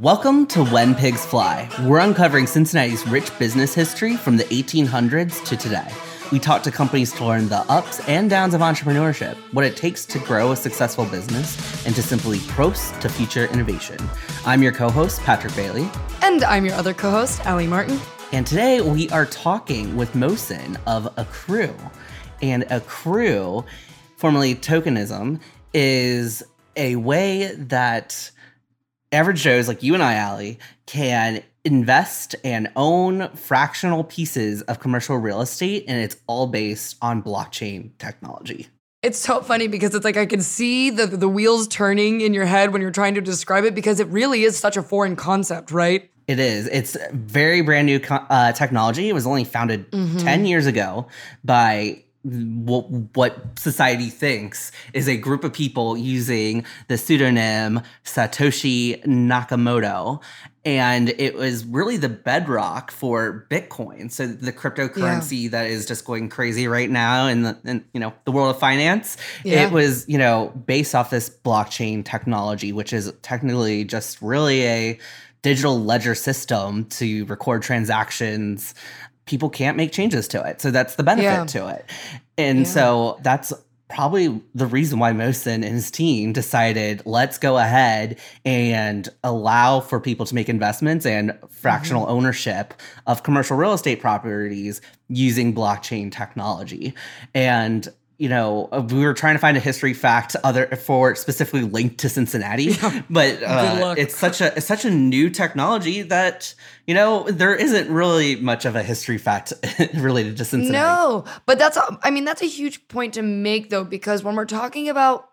Welcome to When Pigs Fly. We're uncovering Cincinnati's rich business history from the 1800s to today. We talk to companies to learn the ups and downs of entrepreneurship, what it takes to grow a successful business, and to simply prost to future innovation. I'm your co host, Patrick Bailey. And I'm your other co host, Allie Martin. And today we are talking with Mohsin of Accrue. And Accrue, formerly Tokenism, is a way that average Joes like you and I, Allie, can invest and own fractional pieces of commercial real estate, and it's all based on blockchain technology. It's so funny because it's like I can see the the wheels turning in your head when you're trying to describe it because it really is such a foreign concept, right? It is. It's very brand new uh, technology. It was only founded mm-hmm. 10 years ago by what, what society thinks is a group of people using the pseudonym Satoshi Nakamoto. And it was really the bedrock for Bitcoin. So the cryptocurrency yeah. that is just going crazy right now in the in, you know the world of finance. Yeah. It was, you know, based off this blockchain technology, which is technically just really a digital ledger system to record transactions people can't make changes to it. So that's the benefit yeah. to it. And yeah. so that's probably the reason why Mohsin and his team decided let's go ahead and allow for people to make investments and fractional mm-hmm. ownership of commercial real estate properties using blockchain technology. And you know, uh, we were trying to find a history fact other for specifically linked to Cincinnati, yeah. but uh, it's such a it's such a new technology that you know there isn't really much of a history fact related to Cincinnati. No, but that's a, I mean that's a huge point to make though because when we're talking about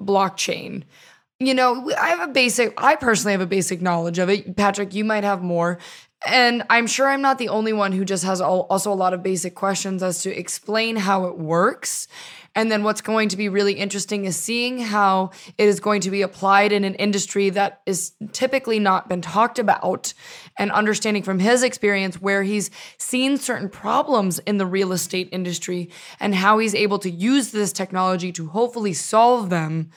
blockchain, you know, I have a basic I personally have a basic knowledge of it. Patrick, you might have more. And I'm sure I'm not the only one who just has also a lot of basic questions as to explain how it works. And then what's going to be really interesting is seeing how it is going to be applied in an industry that is typically not been talked about and understanding from his experience where he's seen certain problems in the real estate industry and how he's able to use this technology to hopefully solve them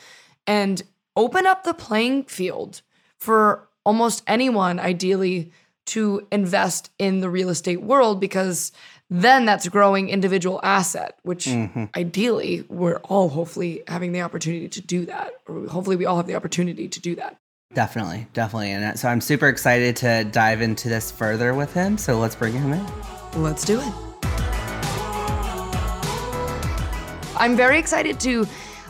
and open up the playing field for almost anyone ideally to invest in the real estate world because then that's growing individual asset, which mm-hmm. ideally we're all hopefully having the opportunity to do that. Or hopefully we all have the opportunity to do that. Definitely, definitely. And so I'm super excited to dive into this further with him. So let's bring him in. Let's do it. I'm very excited to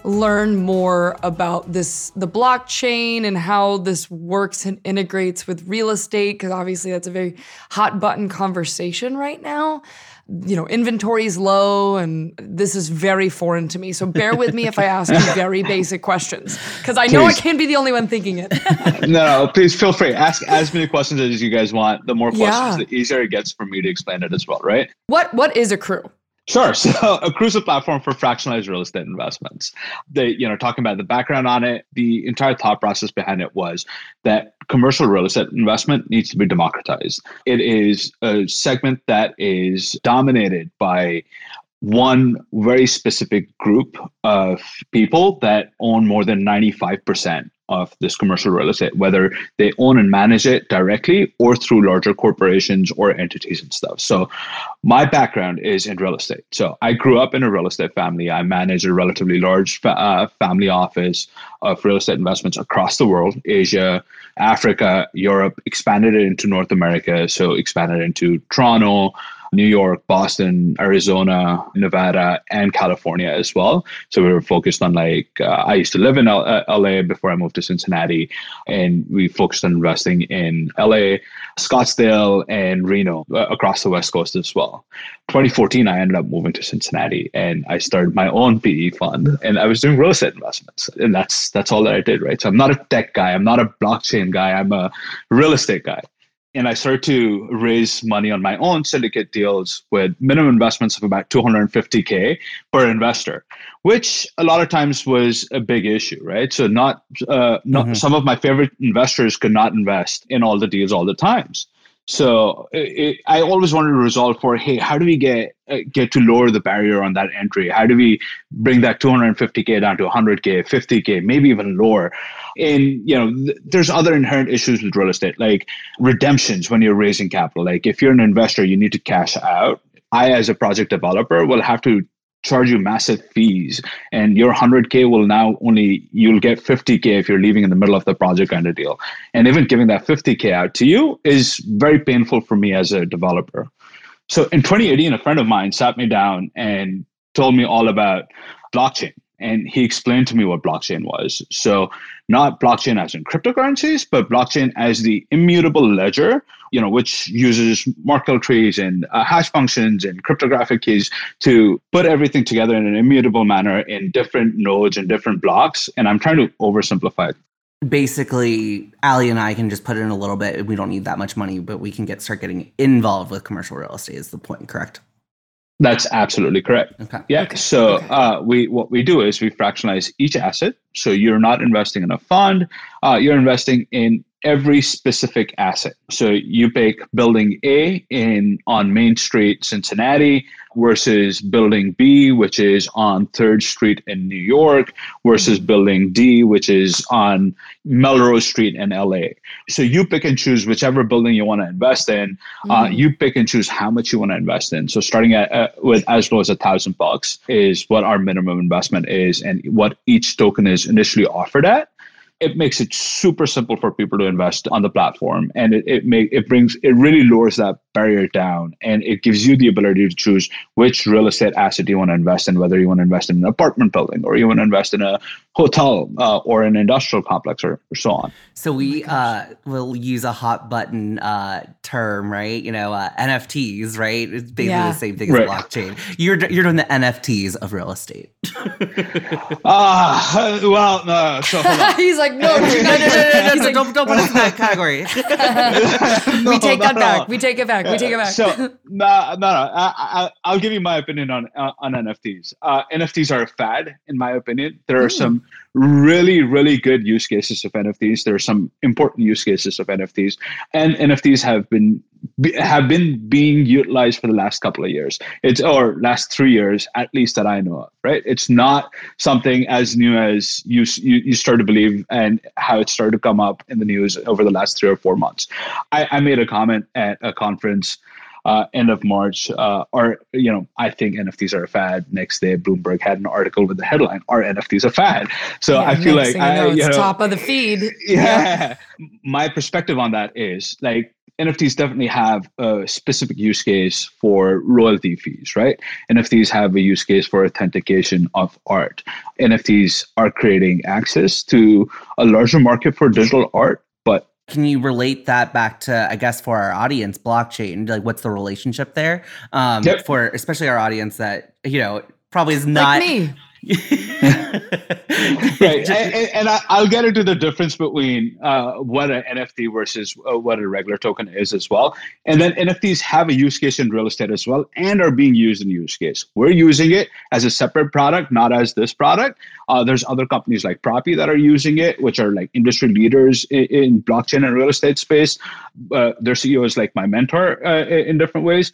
learn more about this the blockchain and how this works and integrates with real estate because obviously that's a very hot button conversation right now. You know inventory is low and this is very foreign to me. So bear with me if i ask you very basic questions because i know i can't be the only one thinking it. No, please feel free. Ask as many questions as you guys want. The more questions yeah. the easier it gets for me to explain it as well right? What what is Accrue Sure. So a a platform for fractionalized real estate investments. They, you know, talking about the background on it, the entire thought process behind it was that commercial real estate investment needs to be democratized. It is a segment that is dominated by one very specific group of people that own more than 95% of this commercial real estate, whether they own and manage it directly or through larger corporations or entities and stuff. So, my background is in real estate. So, I grew up in a real estate family. I manage a relatively large fa- uh, family office of real estate investments across the world Asia, Africa, Europe, expanded it into North America. So, expanded into Toronto, New York, Boston, Arizona, Nevada, and California as well. So we were focused on like, uh, I used to live in L- LA before I moved to Cincinnati, and we focused on investing in LA, Scottsdale, and Reno uh, across the West Coast as well. 2014, I ended up moving to Cincinnati and I started my own PE fund and I was doing real estate investments. And that's that's all that I did, right? So I'm not a tech guy, I'm not a blockchain guy, I'm a real estate guy and I started to raise money on my own syndicate deals with minimum investments of about 250k per investor, which a lot of times was a big issue, right? So not, uh, not mm-hmm. some of my favorite investors could not invest in all the deals all the times. So it, I always wanted to resolve for, hey, how do we get uh, get to lower the barrier on that entry? How do we bring that 250k down to 100k, 50k, maybe even lower? And you know, th- there's other inherent issues with real estate, like redemptions when you're raising capital. Like if you're an investor, you need to cash out. I, as a project developer, will have to charge you massive fees and your 100k will now only you'll get 50k if you're leaving in the middle of the project kind of deal. And even giving that 50k out to you is very painful for me as a developer. So in 2018 a friend of mine sat me down and told me all about blockchain and he explained to me what blockchain was. So not blockchain as in cryptocurrencies but blockchain as the immutable ledger you know, which uses Merkle trees and uh, hash functions and cryptographic keys to put everything together in an immutable manner in different nodes and different blocks. And I'm trying to oversimplify it. Basically, Allie and I can just put in a little bit. We don't need that much money, but we can get start getting involved with commercial real estate. Is the point correct? That's absolutely correct. Okay. Yeah. Okay. So okay. Uh, we what we do is we fractionalize each asset. So you're not investing in a fund. Uh, you're investing in every specific asset. So you pick building A in on Main Street, Cincinnati, versus building B, which is on Third Street in New York, versus mm-hmm. building D, which is on Melrose Street in LA. So you pick and choose whichever building you want to invest in. Uh, mm-hmm. Uh, you pick and choose how much you want to invest in. So starting at uh, with as low as a thousand bucks is what our minimum investment is, and what each token is initially offered at it makes it super simple for people to invest on the platform. And it, it it brings it really lowers that barrier down. And it gives you the ability to choose which real estate asset you want to invest in whether you want to invest in an apartment building or you want to invest in a hotel uh, or an industrial complex or, or so on so we uh, will use a hot button uh, term right you know uh, nfts right it's basically yeah. the same thing as right. blockchain you're you're doing the nfts of real estate ah uh, well no so he's like no no no no, no, no, no, no don't, don't put us in that category we take that back we take it back we take it back. So no, no, no. I, will give you my opinion on uh, on NFTs. Uh, NFTs are a fad, in my opinion. There are mm. some really, really good use cases of NFTs. There are some important use cases of NFTs, and NFTs have been have been being utilized for the last couple of years. It's or last three years, at least that I know of. Right? It's not something as new as you you, you start to believe, and how it started to come up in the news over the last three or four months. I, I made a comment at a conference uh, end of March, uh, are you know I think NFTs are a fad. Next day, Bloomberg had an article with the headline "Are NFTs a fad?" So yeah, I feel like I, know, it's you know, top of the feed. Yeah, yeah, my perspective on that is like NFTs definitely have a specific use case for royalty fees, right? NFTs have a use case for authentication of art. NFTs are creating access to a larger market for digital art can you relate that back to i guess for our audience blockchain like what's the relationship there um yep. for especially our audience that you know probably is not like me right, and, and I, will get into the difference between uh, what an NFT versus uh, what a regular token is as well. And then NFTs have a use case in real estate as well, and are being used in use case. We're using it as a separate product, not as this product. Uh, there's other companies like Propy that are using it, which are like industry leaders in, in blockchain and real estate space. Uh, their CEO is like my mentor uh, in different ways.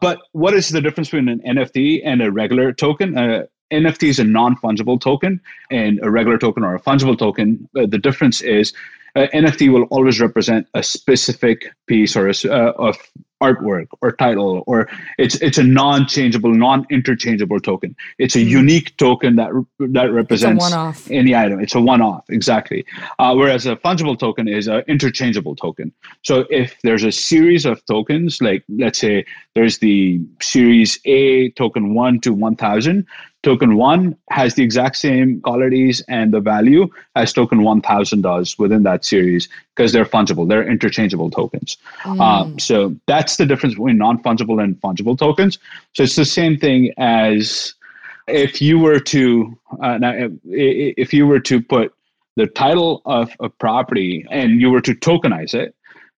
But what is the difference between an NFT and a regular token? NFT is a non-fungible token, and a regular token or a fungible token. Uh, the difference is uh, NFT will always represent a specific piece or a, uh, of artwork or title or it's it's a non-changeable non-interchangeable token. It's a mm unique token that that represents any item. It's a one-off exactly. Uh, whereas a fungible token is an interchangeable token. So if there's a series of tokens like let's say there's the series a token 1 to 1000 token 1 has the exact same qualities and the value as token 1000 does within that series because they're fungible they're interchangeable tokens mm. um, so that's the difference between non-fungible and fungible tokens so it's the same thing as if you were to uh, now if you were to put the title of a property and you were to tokenize it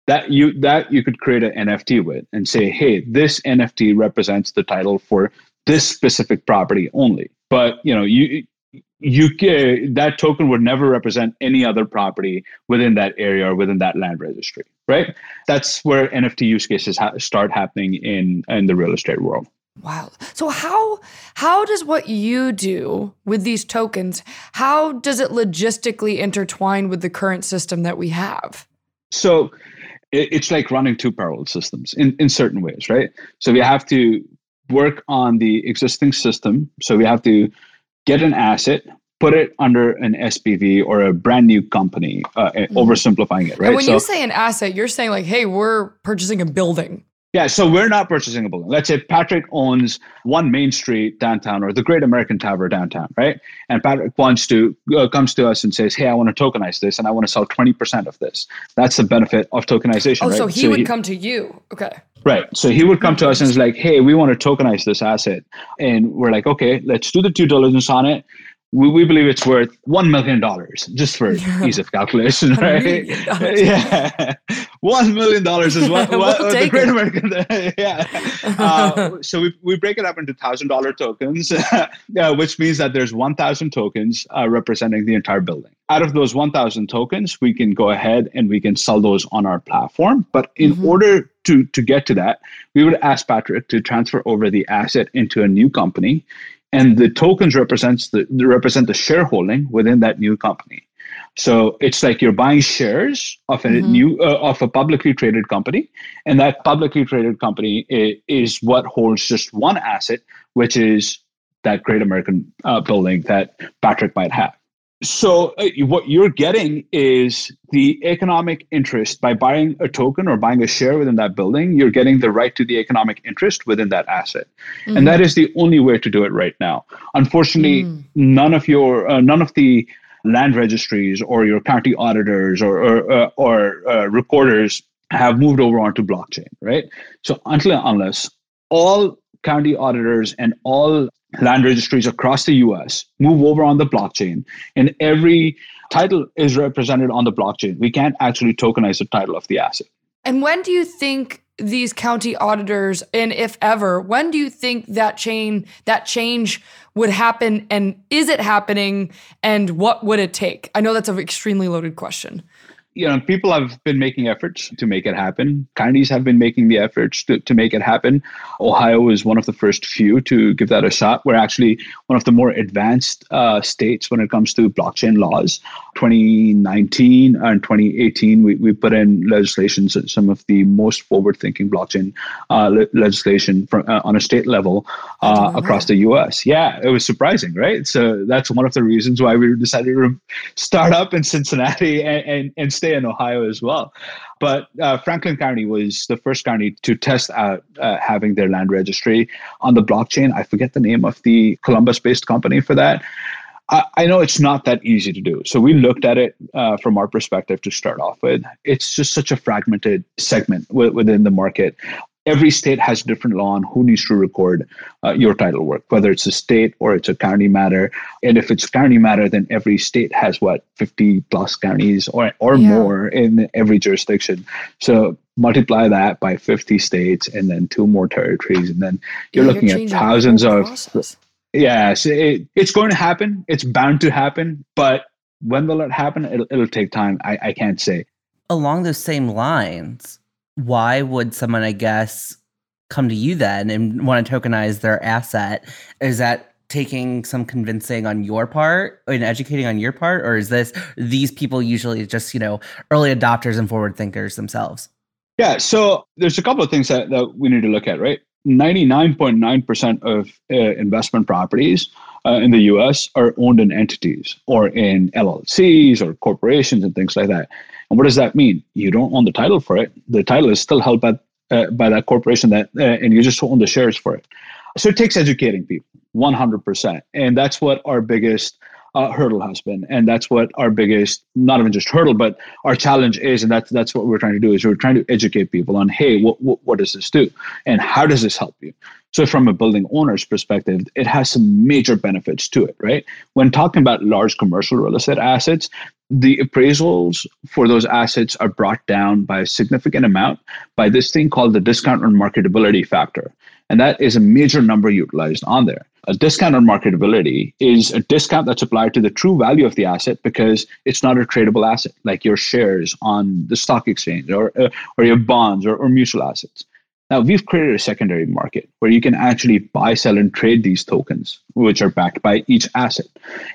that you that you could create an nft with and say hey this nft represents the title for this specific property only. But you know, you you can, that token would never represent any other property within that area or within that land registry, right? That's where NFT use cases ha- start happening in in the real estate world. Wow. So how how does what you do with these tokens, how does it logistically intertwine with the current system that we have? So it's like running two parallel systems in, in certain ways, right? So we have to work on the existing system. So we have to get an asset, put it under an SPV or a brand new company, uh, mm-hmm. oversimplifying it, right? And when so, you say an asset, you're saying like, hey, we're purchasing a building. Yeah, so we're not purchasing a building. Let's say Patrick owns one Main Street downtown or the Great American Tower downtown, right? And Patrick wants to uh, comes to us and says, "Hey, I want to tokenize this, and I want to sell twenty percent of this." That's the benefit of tokenization. Oh, right? so he so would he, come to you. Okay. Right. So he would come to us and is like, "Hey, we want to tokenize this asset," and we're like, "Okay, let's do the due diligence on it we, we believe it's worth one million dollars just for yeah. ease of calculation, right? yeah, one million dollars is what, what we'll the Great it. American. yeah. Uh, so we, we break it up into thousand dollar tokens, yeah, which means that there's one thousand tokens uh, representing the entire building. Out of those one thousand tokens, we can go ahead and we can sell those on our platform. But in mm-hmm. order to to get to that, we would ask Patrick to transfer over the asset into a new company and the tokens represents the represent the shareholding within that new company. So it's like you're buying shares of a mm-hmm. new uh, of a publicly traded company, and that publicly traded company is, is what holds just one asset, which is that Great American uh, building that Patrick might have. So uh, what you're getting is the economic interest by buying a token or buying a share within that building. You're getting the right to the economic interest within that asset, mm-hmm. and that is the only way to do it right now. Unfortunately, mm. none of your uh, none of the land registries or your county auditors or or, uh, or uh, recorders have moved over onto blockchain, right? So until unless all county auditors and all land registries across the US move over on the blockchain, and every title is represented on the blockchain. We can't actually tokenize the title of the asset. And when do you think these county auditors, and if ever, when do you think that chain that change would happen? And is it happening? And what would it take? I know that's an extremely loaded question you know, people have been making efforts to make it happen. Counties have been making the efforts to, to make it happen. Ohio is one of the first few to give that a shot. We're actually one of the more advanced uh, states when it comes to blockchain laws. 2019 and 2018, we, we put in legislation, some of the most forward thinking blockchain uh, le- legislation from, uh, on a state level uh, across the US. Yeah, it was surprising, right? So that's one of the reasons why we decided to start up in Cincinnati and, and, and stay in Ohio as well. But uh, Franklin County was the first county to test out uh, having their land registry on the blockchain. I forget the name of the Columbus based company for that. I, I know it's not that easy to do. So we looked at it uh, from our perspective to start off with. It's just such a fragmented segment w- within the market every state has a different law on who needs to record uh, your title work, whether it's a state or it's a county matter. And if it's a county matter, then every state has what 50 plus counties or or yeah. more in every jurisdiction. So multiply that by 50 states and then two more territories, and then you're yeah, looking you're at thousands of. Process. Yeah, so it, it's going to happen. It's bound to happen, but when will it happen? It'll, it'll take time. I, I can't say. Along those same lines, why would someone, I guess, come to you then and want to tokenize their asset? Is that taking some convincing on your part and educating on your part, or is this these people usually just you know early adopters and forward thinkers themselves? Yeah, so there's a couple of things that, that we need to look at, right? 99.9% of uh, investment properties uh, in the US are owned in entities or in LLCs or corporations and things like that. And what does that mean? You don't own the title for it. The title is still held by uh, by that corporation that, uh, and you just own the shares for it. So it takes educating people, 100%. And that's what our biggest uh, hurdle has been, and that's what our biggest, not even just hurdle, but our challenge is, and that's that's what we're trying to do is we're trying to educate people on, hey, what what, what does this do, and how does this help you? So, from a building owner's perspective, it has some major benefits to it, right? When talking about large commercial real estate assets, the appraisals for those assets are brought down by a significant amount by this thing called the discount on marketability factor. And that is a major number utilized on there. A discount on marketability is a discount that's applied to the true value of the asset because it's not a tradable asset like your shares on the stock exchange or, uh, or your bonds or, or mutual assets. Now, we've created a secondary market where you can actually buy, sell, and trade these tokens, which are backed by each asset.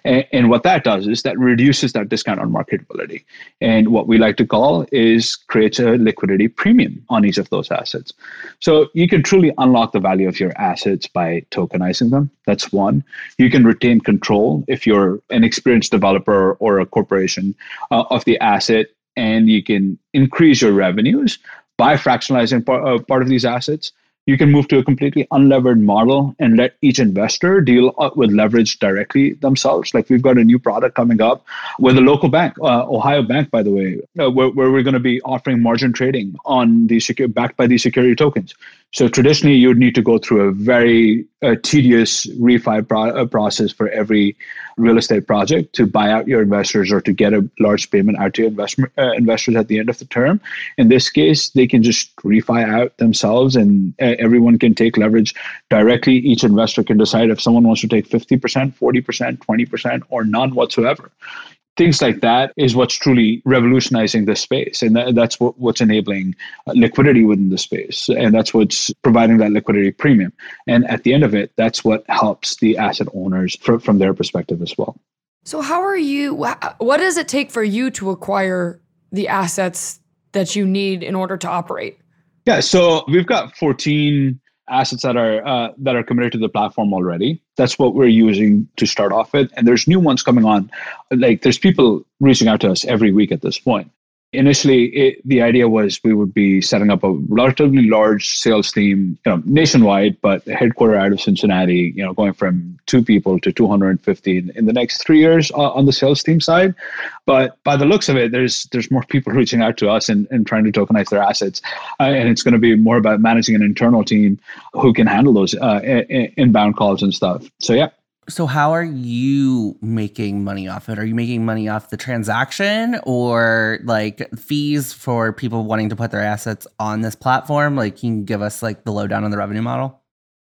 And, and, what that does is that reduces that discount on marketability. And what we like to call is creates a liquidity premium on each of those assets. So you can truly unlock the value of your assets by tokenizing them. That's one. You can retain control if you're an experienced developer or a corporation uh, of the asset and you can increase your revenues by fractionalizing part, uh, part of these assets, you can move to a completely unlevered model and let each investor deal uh, with leverage directly themselves. Like we've got a new product coming up with a local bank, uh, Ohio Bank, by the way, uh, where, where, we're going to be offering margin trading on the secure backed by these security tokens. So traditionally, you would need to go through a very tedious refi pro- uh, process for every real estate project to buy out your investors or to get a large payment out to investment, uh, investors at the end of the term. In this case, they can just refi out themselves and uh, everyone can take leverage directly. Each investor can decide if someone wants to take 50%, 40%, 20%, or none whatsoever things like that is what's truly revolutionizing the space. And that, that's what, what's enabling uh, liquidity within the space. And that's what's providing that liquidity premium. And at the end of it that's what helps the asset owners from, from their perspective as well. So how are you what does it take for you to acquire the assets that you need in order to operate? Yeah so we've got 14 assets that are uh, that are committed to the platform already. That's what we're using to start off with. And there's new ones coming on. Like there's people reaching out to us every week at this point initially it, the idea was we would be setting up a relatively large sales team you know nationwide but headquartered out of cincinnati you know going from two people to 250 in, in the next three years uh, on the sales team side. But by the looks of it there's there's more people reaching out to us and, and trying to tokenize their assets. Uh, and it's going to be more about managing an internal team who can handle those uh, inbound calls and stuff. So yeah so how are you making money off it? Are you making money off the transaction or like fees for people wanting to put their assets on this platform? Like can you give us like the lowdown on the revenue model?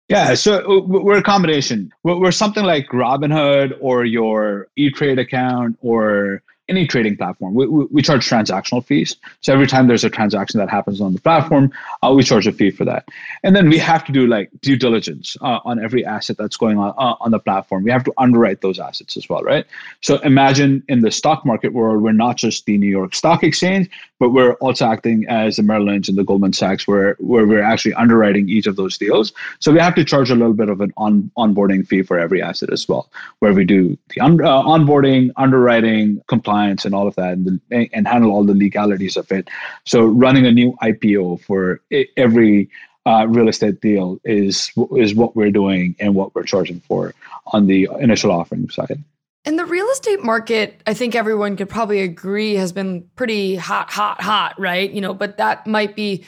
Yeah, so uh, we're a combination. We're something like Robinhood or your E-Trade account or any trading platform. We, we, we, charge transactional fees. So every time there's a transaction that happens on the platform, uh, we charge a fee for that. And then we have to do like due diligence uh, on every asset that's going on uh, on the platform. We have to underwrite those assets as well, right? So imagine in the stock market world, we're not just the New York Stock Exchange, but we're also acting as the Merrill Lynch and the Goldman Sachs, where where we're actually underwriting each of those deals. So we have to charge a little bit of an on onboarding fee for every asset as well, where we do the un- uh, onboarding, underwriting, compliance compliance and all of that and, the, and handle all the legalities of it. So running a new IPO for every uh, real estate deal is is what we're doing and what we're charging for on the initial offering side. And the real estate market, I think everyone could probably agree, has been pretty hot, hot, hot, right? You know, but that might be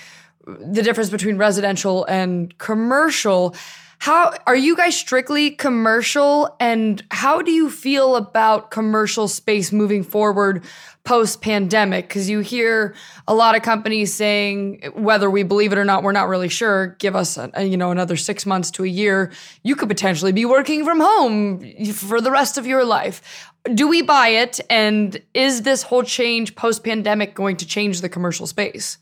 the difference between residential and commercial. How are you guys strictly commercial? And how do you feel about commercial space moving forward post pandemic cuz you hear a lot of companies saying whether we believe it or not we're not really sure give us a, you know another 6 months to a year you could potentially be working from home for the rest of your life. Do we buy it? And is this whole change post pandemic going to change the commercial space?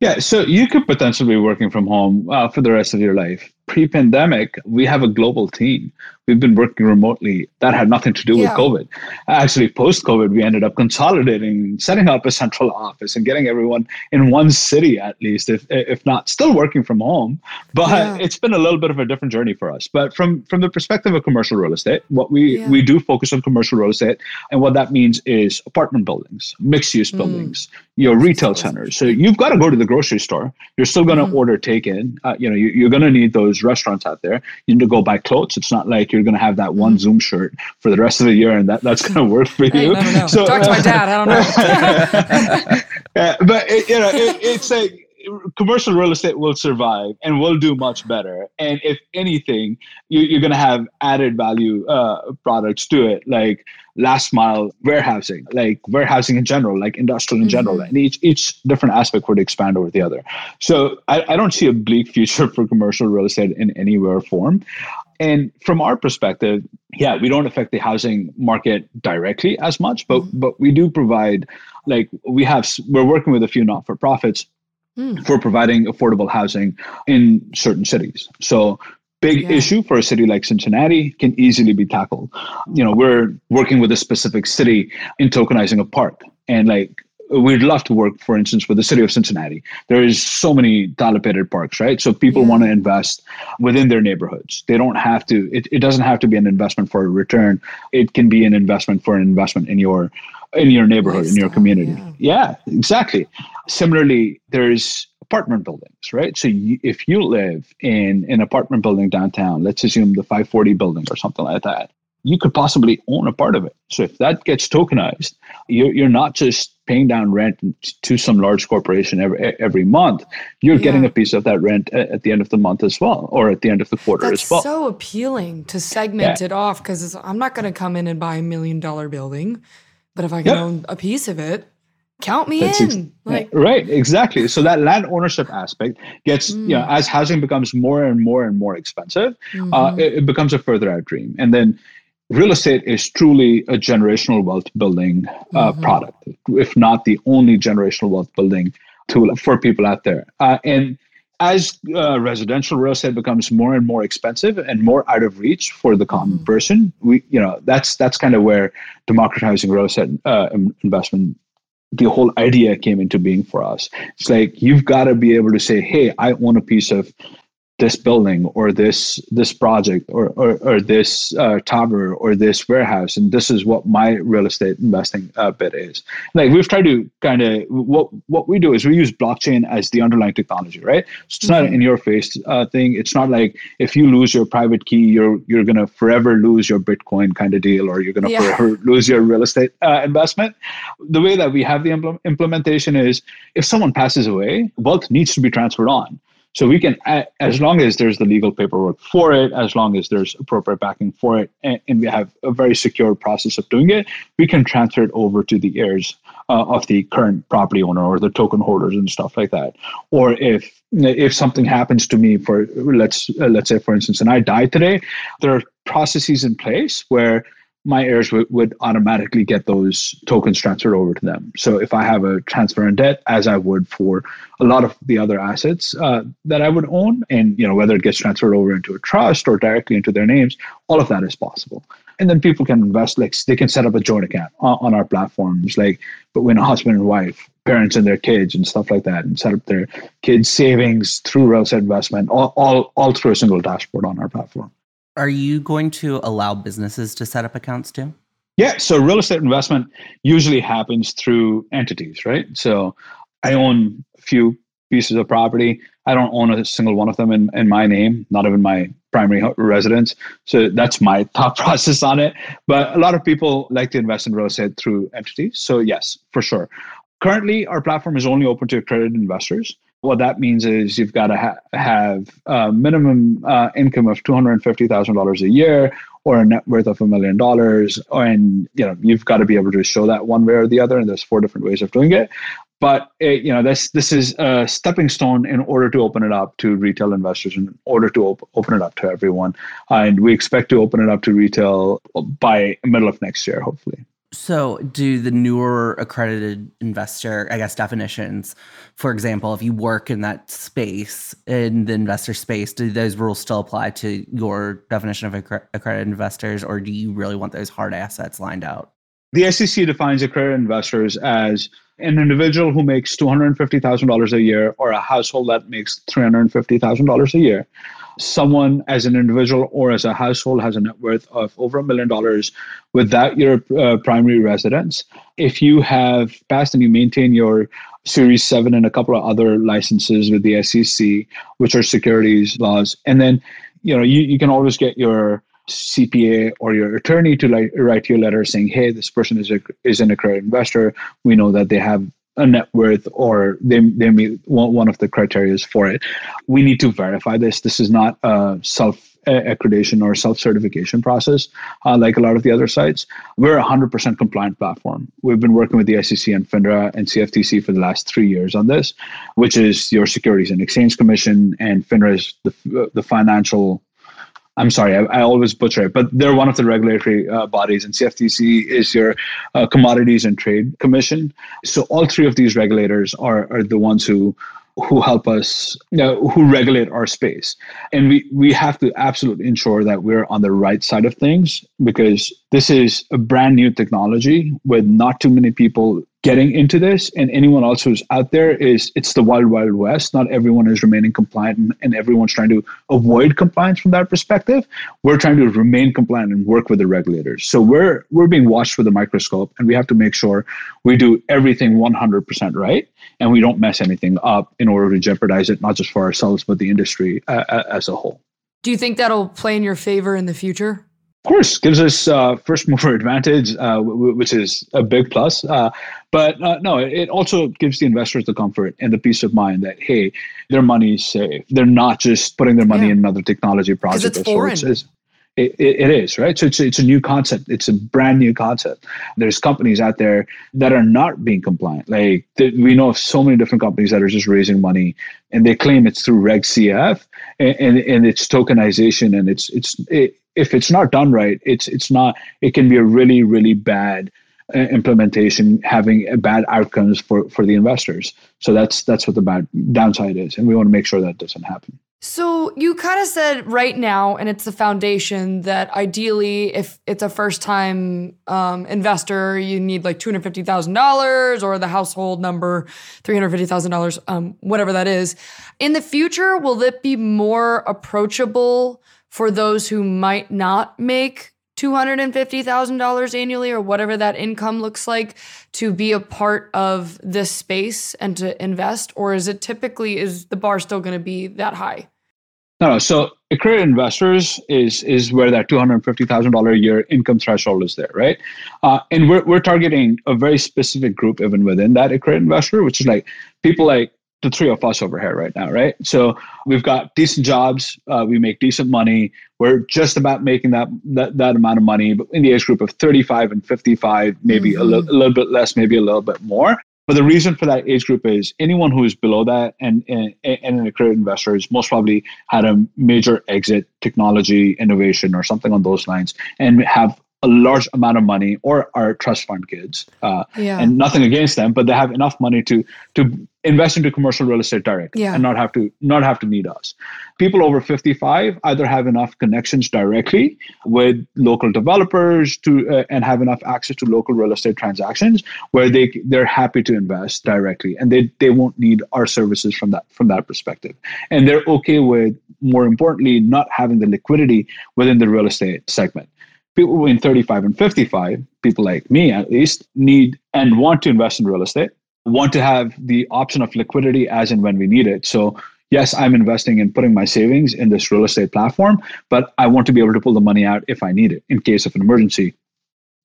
Yeah, so you could potentially be working from home uh, for the rest of your life pre-pandemic, we have a global team. We've been working remotely. That had nothing to do yeah. with COVID. Actually, post-COVID, we ended up consolidating, setting up a central office, and getting everyone in one city at least, if if not still working from home. But yeah. it's been a little bit of a different journey for us. But from from the perspective of commercial real estate, what we yeah. we do focus on commercial real estate, and what that means is apartment buildings, mixed-use mm. buildings, your retail centers. So you've got to go to the grocery store. You're still going to mm. order take-in. Uh, you know, you, you're going to need those restaurants out there. You need to go buy clothes. It's not like you're going to have that one mm-hmm. Zoom shirt for the rest of the year, and that, that's going to work for you. So, Talk to my dad. I don't know. yeah, but it, you know, it, it's a commercial real estate will survive and will do much better. And if anything, you, are going to have added value uh, products to it, like last mile warehousing, like warehousing in general, like industrial in mm-hmm. general, and each each different aspect would expand over the other. So I, I don't see a bleak future for commercial real estate in any way or form. And from our perspective, yeah, we don't affect the housing market directly as much, but mm-hmm. but we do provide like we have we're working with a few not for profits mm. for providing affordable housing in certain cities. So big yeah. issue for a city like Cincinnati can easily be tackled. You know, we're working with a specific city in tokenizing a park and like we'd love to work, for instance, with the city of Cincinnati. There is so many dilapidated parks, right? So people yeah. want to invest within their neighborhoods. They don't have to. It, it doesn't have to be an investment for a return. It can be an investment for an investment in your in your neighborhood, in your community. Yeah. yeah, exactly. Similarly, there's apartment buildings, right? So you, if you live in an apartment building downtown, let's assume the 540 building or something like that, you could possibly own a part of it. So if that gets tokenized, you're, you're not just paying down rent to some large corporation every every month. You're yeah. getting a piece of that rent at the end of the month as well, or at the end of the quarter That's as well. So appealing to segment yeah. it off because I'm not going to come in and buy a million dollar building, but if I can yep. own a piece of it, count me That's in. Ex- like right, exactly. So that land ownership aspect gets mm. you know as housing becomes more and more and more expensive, uh, mm-hmm. uh, it, it becomes a further out dream, and then real estate is truly a generational wealth building uh, mm-hmm. product, if not the only generational wealth building tool for people out there. Uh, and as uh, residential real estate becomes more and more expensive and more out of reach for the common mm-hmm. person, we you know that's that's kind of where democratizing real estate uh, investment the whole idea came into being for us. It's like you've got to be able to say, "Hey, I own a piece of this building or this this project or or, or this uh, tower or this warehouse and this is what my real estate investing uh, bit is. Like we've tried to kind of what what we do is we use blockchain as the underlying technology right? So it's mm-hmm. not an in your face uh, thing. It's not like if you lose your private key you're you're gonna forever lose your bitcoin kind of deal or you're gonna yeah. forever lose your real estate uh, investment. The way that we have the impl- implementation is if someone passes away wealth needs to be transferred on so we can, as long as there's the legal paperwork for it, as long as there's appropriate backing for it, and, and we have a very secure process of doing it, we can transfer it over to the heirs uh, of the current property owner or the token holders and stuff like that. Or if if something happens to me, for let's uh, let's say for instance, and I die today, there are processes in place where my heirs would, would automatically get those tokens transferred over to them. So if I have a transfer in debt, as I would for a lot of the other assets uh, that I would own, and you know whether it gets transferred over into a trust or directly into their names, all of that is possible. And then people can invest, like they can set up a joint account on, on our platforms, like between a husband and wife, parents and their kids, and stuff like that, and set up their kids' savings through real estate investment, all, all, all through a single dashboard on our platform. Are you going to allow businesses to set up accounts too? Yeah, so real estate investment usually happens through entities, right? So I own a few pieces of property. I don't own a single one of them in, in my name, not even my primary residence. So that's my thought process on it. But a lot of people like to invest in real estate through entities. So, yes, for sure. Currently, our platform is only open to accredited investors. What that means is you've got to ha- have a minimum uh, income of two hundred fifty thousand dollars a year, or a net worth of a million dollars, and you know you've got to be able to show that one way or the other. And there's four different ways of doing it. But it, you know this this is a stepping stone in order to open it up to retail investors, in order to op- open it up to everyone. And we expect to open it up to retail by middle of next year, hopefully. So, do the newer accredited investor, I guess, definitions, for example, if you work in that space, in the investor space, do those rules still apply to your definition of accredited investors, or do you really want those hard assets lined out? The SEC defines accredited investors as an individual who makes $250,000 a year or a household that makes $350,000 a year someone as an individual or as a household has a net worth of over a million dollars without your uh, primary residence, if you have passed and you maintain your Series 7 and a couple of other licenses with the SEC, which are securities laws, and then you know you, you can always get your CPA or your attorney to like write you a letter saying, "Hey, this person is a is an accredited investor. We know that they have a net worth or they, they meet one of the criteria for it. We need to verify this. This is not a self accreditation or self certification process uh, like a lot of the other sites. We're a 100% compliant platform. We've been working with the SEC and FINRA and CFTC for the last three years on this, which is your Securities and Exchange Commission, and FINRA is the, the financial I'm sorry, I, I, always butcher it, but they're one of the regulatory uh, bodies, and CFTC is your uh, Commodities and Trade Commission. So all three of these regulators are are the ones who who help us, you know, who regulate our space. And we, we have to absolutely ensure that we're on the right side of things because this is a brand new technology with not too many people getting into this and anyone else who's out there is it's the wild wild west. Not everyone is remaining compliant and, and, everyone's trying to avoid compliance from that perspective. We're trying to remain compliant and work with the regulators. So we're we're being watched with a microscope and we have to make sure we do everything 100% right and we don't mess anything up in order to jeopardize it not just for ourselves but the industry uh, uh as a whole. Do you think that'll play in your favor in the future course, gives us uh, first mover advantage, uh, w- which is a big plus. Uh, but uh, no, it also gives the investors the comfort and the peace of mind that hey, their money is safe. They're not just putting their money yeah. in another technology project. It's foreign. It's, it, it is right. So it's it's a new concept. It's a brand new concept. There's companies out there that are not being compliant. Like we know of so many different companies that are just raising money, and they claim it's through Reg CF and and, and it's tokenization, and it's it's it, if it's not done right, it's it's not. It can be a really really bad uh, implementation having bad outcomes for for the investors. So that's that's what the bad downside is, and we want to make sure that doesn't happen. So you kind of said right now, and it's the foundation that ideally, if it's a first time um, investor, you need like two hundred fifty thousand dollars or the household number three hundred fifty thousand um, dollars, whatever that is. In the future, will it be more approachable for those who might not make $250,000 annually or whatever that income looks like to be a part of this space and to invest or is it typically is the bar still going to be that high? No. So accredited investors is is where that two hundred fifty thousand dollar a year income threshold is there, right? Uh, and we're we're targeting a very specific group even within that accredited investor, which is like people like the three of us over here right now, right? So we've got decent jobs, uh, we make decent money. We're just about making that that, that amount of money, but in the age group of 35 and 55, maybe mm-hmm. a, li- a little bit less, maybe a little bit more. But the reason for that age group is anyone who is below that and, and, and an accredited investor is most probably had a major exit, technology, innovation, or something on those lines, and have a large amount of money or are trust fund kids uh, yeah. and nothing against them but they have enough money to to invest into commercial real estate directly yeah. and not have to not have to need us. People over 55 either have enough connections directly with local developers to uh, and have enough access to local real estate transactions where they they're happy to invest directly and they they won't need our services from that from that perspective. And they're okay with more importantly not having the liquidity within the real estate segment. People in 35 and 55, people like me at least, need and want to invest in real estate, want to have the option of liquidity as and when we need it. So, yes, I'm investing in putting my savings in this real estate platform, but I want to be able to pull the money out if I need it in case of an emergency.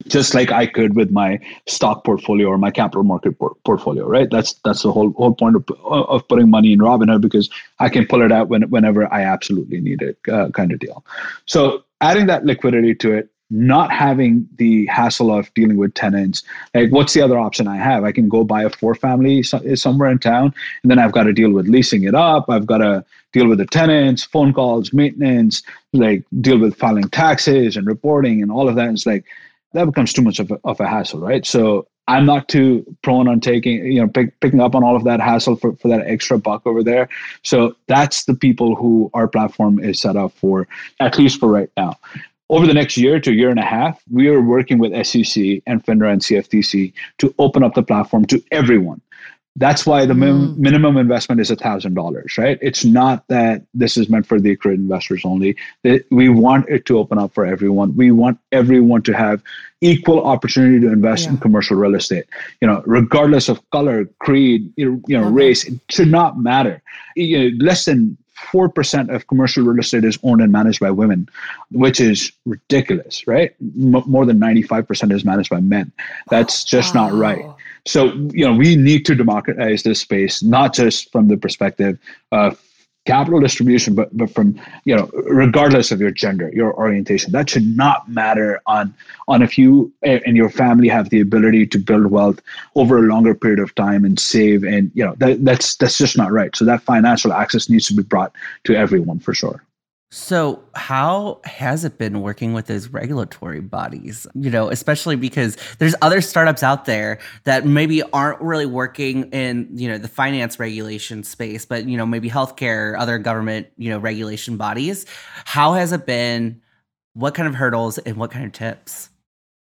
Just like I could with my stock portfolio or my capital market por- portfolio, right? That's that's the whole whole point of, of putting money in Robinhood because I can pull it out when, whenever I absolutely need it, uh, kind of deal. So adding that liquidity to it not having the hassle of dealing with tenants. Like what's the other option i have? I can go buy a four family eh, somewhere in town and then i've got to deal with leasing it up. I've got to deal with the tenants phone calls maintenance like deal with filing taxes and reporting and all of that. It's like that becomes too much of a, of a hassle right? So i'm not too prone on taking you know pick, picking up on all of that hassle for, for that extra buck over there. So that's the people who our platform is set up for at least for right now over the next year to a year and a half, we are working with SEC and FINRA and CFTC to open up the platform to everyone. That's why the mm. minimum investment is $1,000, right? It's not that this is meant for the accredited investors only. We want it to open up for everyone. We want everyone to have equal opportunity to invest yeah. in commercial real estate. You know, regardless of color, creed, you know, okay. race, it should not matter. You know, less than 4% of commercial real estate is owned and managed by women, which is ridiculous, right? M- more than 95% is managed by men. That's just wow. not right. So, you know, we need to democratize this space, not just from the perspective of capital distribution, but but from you know, regardless of your gender, your orientation, that should not matter on on if you and your family have the ability to build wealth over a longer period of time and save, and you know that that's that's just not right. So that financial access needs to be brought to everyone for sure. So, how has it been working with those regulatory bodies? You know, especially because there's other startups out there that maybe aren't really working in, you know, the finance regulation space, but, you know, maybe healthcare, other government, you know, regulation bodies. How has it been? What kind of hurdles and what kind of tips?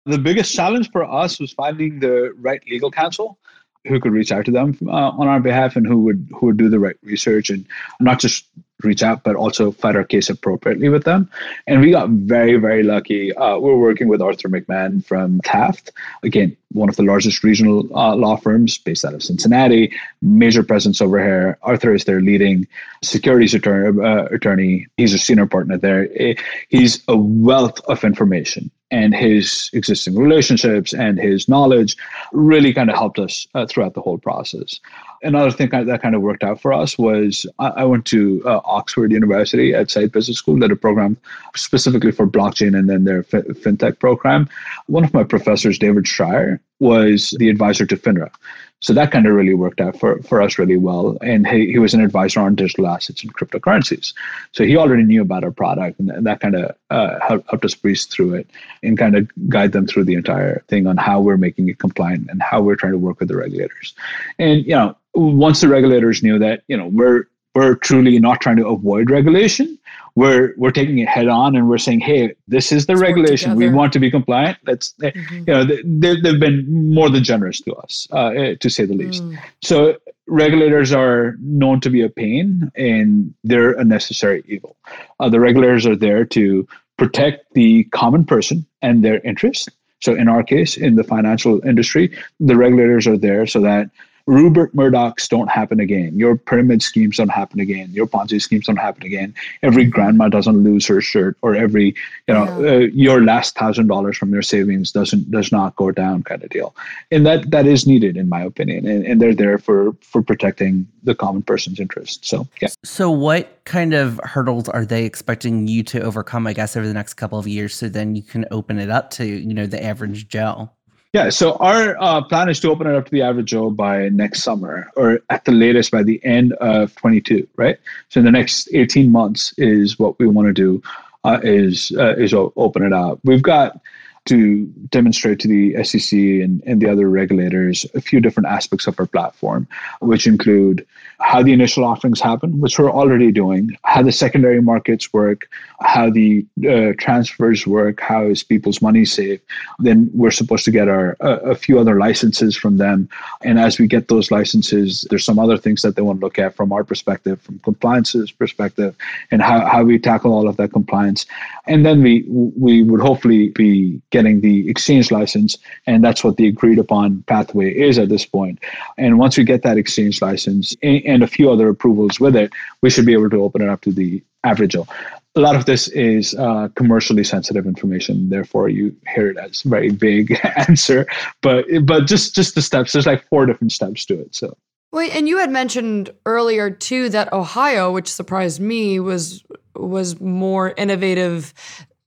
The biggest challenge for us was finding the right legal counsel who could reach out to them uh, on our behalf and who would who would do the right research and not just reach out, but also fight our case appropriately with them. And we got very, very lucky. Uh, we're working with Arthur McMahon from Taft, again, one of the largest regional uh, law firms based out of Cincinnati, major presence over here. Arthur is their leading securities attorney. Uh, attorney. He's a senior partner there. Eh, he's a wealth of information and his existing relationships and his knowledge really kind of helped us uh, throughout the whole process another thing that kind of worked out for us was I, went to uh, Oxford University at Saïd Business School, did a program specifically for blockchain and then their fintech program. One of my professors, David Shrier, was the advisor to FINRA. So that kind of really worked out for, for us really well. And he, he was an advisor on digital assets and cryptocurrencies. So he already knew about our product and, that kind of uh, helped, us breeze through it and kind of guide them through the entire thing on how we're making it compliant and how we're trying to work with the regulators. And, you know, once the regulators knew that, you know, we're we're truly not trying to avoid regulation. We're we're taking it head on and we're saying, hey, this is the Let's regulation. We want to be compliant. Let's eh, mm-hmm. you know they, they've been more than generous to us, uh, eh, to say the least. Mm. So regulators are known to be a pain and they're a necessary evil. Uh, the regulators are there to protect the common person and their interests. So in our case, in the financial industry, the regulators are there so that Rupert Murdochs don't happen again. Your pyramid schemes don't happen again. Your Ponzi schemes don't happen again. Every grandma doesn't lose her shirt, or every you know yeah. uh, your last thousand dollars from your savings doesn't does not go down, kind of deal. And that that is needed, in my opinion. And, and they're there for for protecting the common person's interest. So yeah. So what kind of hurdles are they expecting you to overcome? I guess over the next couple of years, so then you can open it up to you know the average Joe. Yeah, so our uh, plan is to open it up to the average Joe by next summer, or at the latest by the end of 22, right? So in the next 18 months is what we want to do, uh, is uh, is open it up. We've got to demonstrate to the SEC and, and the other regulators a few different aspects of our platform, which include how the initial offerings happen, which we're already doing, how the secondary markets work, how the uh, transfers work, how is people's money safe. Then we're supposed to get our uh, a few other licenses from them, and as we get those licenses, there's some other things that they want to look at from our perspective, from compliance's perspective, and how, how we tackle all of that compliance. And then we we would hopefully be getting the exchange license, and that's what the agreed upon pathway is at this point. And once we get that exchange license and, a few other approvals with it, we should be able to open it up to the average A lot of this is uh, commercially sensitive information, therefore you hear it as very vague answer. But but just just the steps. There's like four different steps to it. So Wait, and you had mentioned earlier too that Ohio, which surprised me, was was more innovative